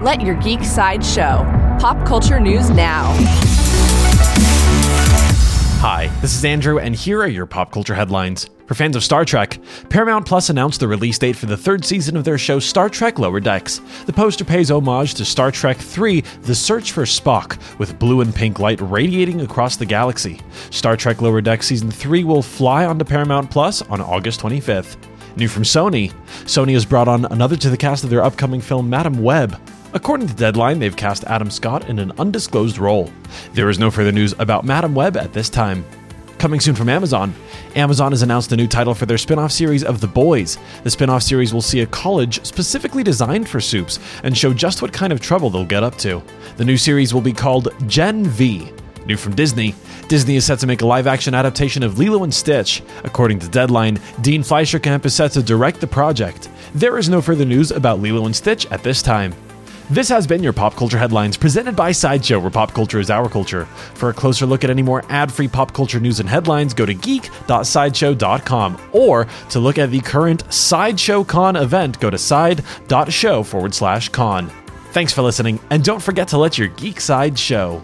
Let your geek side show. Pop culture news now. Hi, this is Andrew, and here are your pop culture headlines. For fans of Star Trek, Paramount Plus announced the release date for the third season of their show Star Trek Lower Decks. The poster pays homage to Star Trek III The Search for Spock, with blue and pink light radiating across the galaxy. Star Trek Lower Decks Season 3 will fly onto Paramount Plus on August 25th. New from Sony Sony has brought on another to the cast of their upcoming film Madame Web. According to Deadline, they've cast Adam Scott in an undisclosed role. There is no further news about Madame Web at this time. Coming soon from Amazon, Amazon has announced a new title for their spin off series of The Boys. The spin off series will see a college specifically designed for supes and show just what kind of trouble they'll get up to. The new series will be called Gen V. New from Disney, Disney is set to make a live action adaptation of Lilo and Stitch. According to Deadline, Dean Fleischer Camp is set to direct the project. There is no further news about Lilo and Stitch at this time. This has been your Pop Culture Headlines presented by Sideshow, where pop culture is our culture. For a closer look at any more ad free pop culture news and headlines, go to geek.sideshow.com. Or to look at the current Sideshow Con event, go to side.show forward slash con. Thanks for listening, and don't forget to let your geek side show.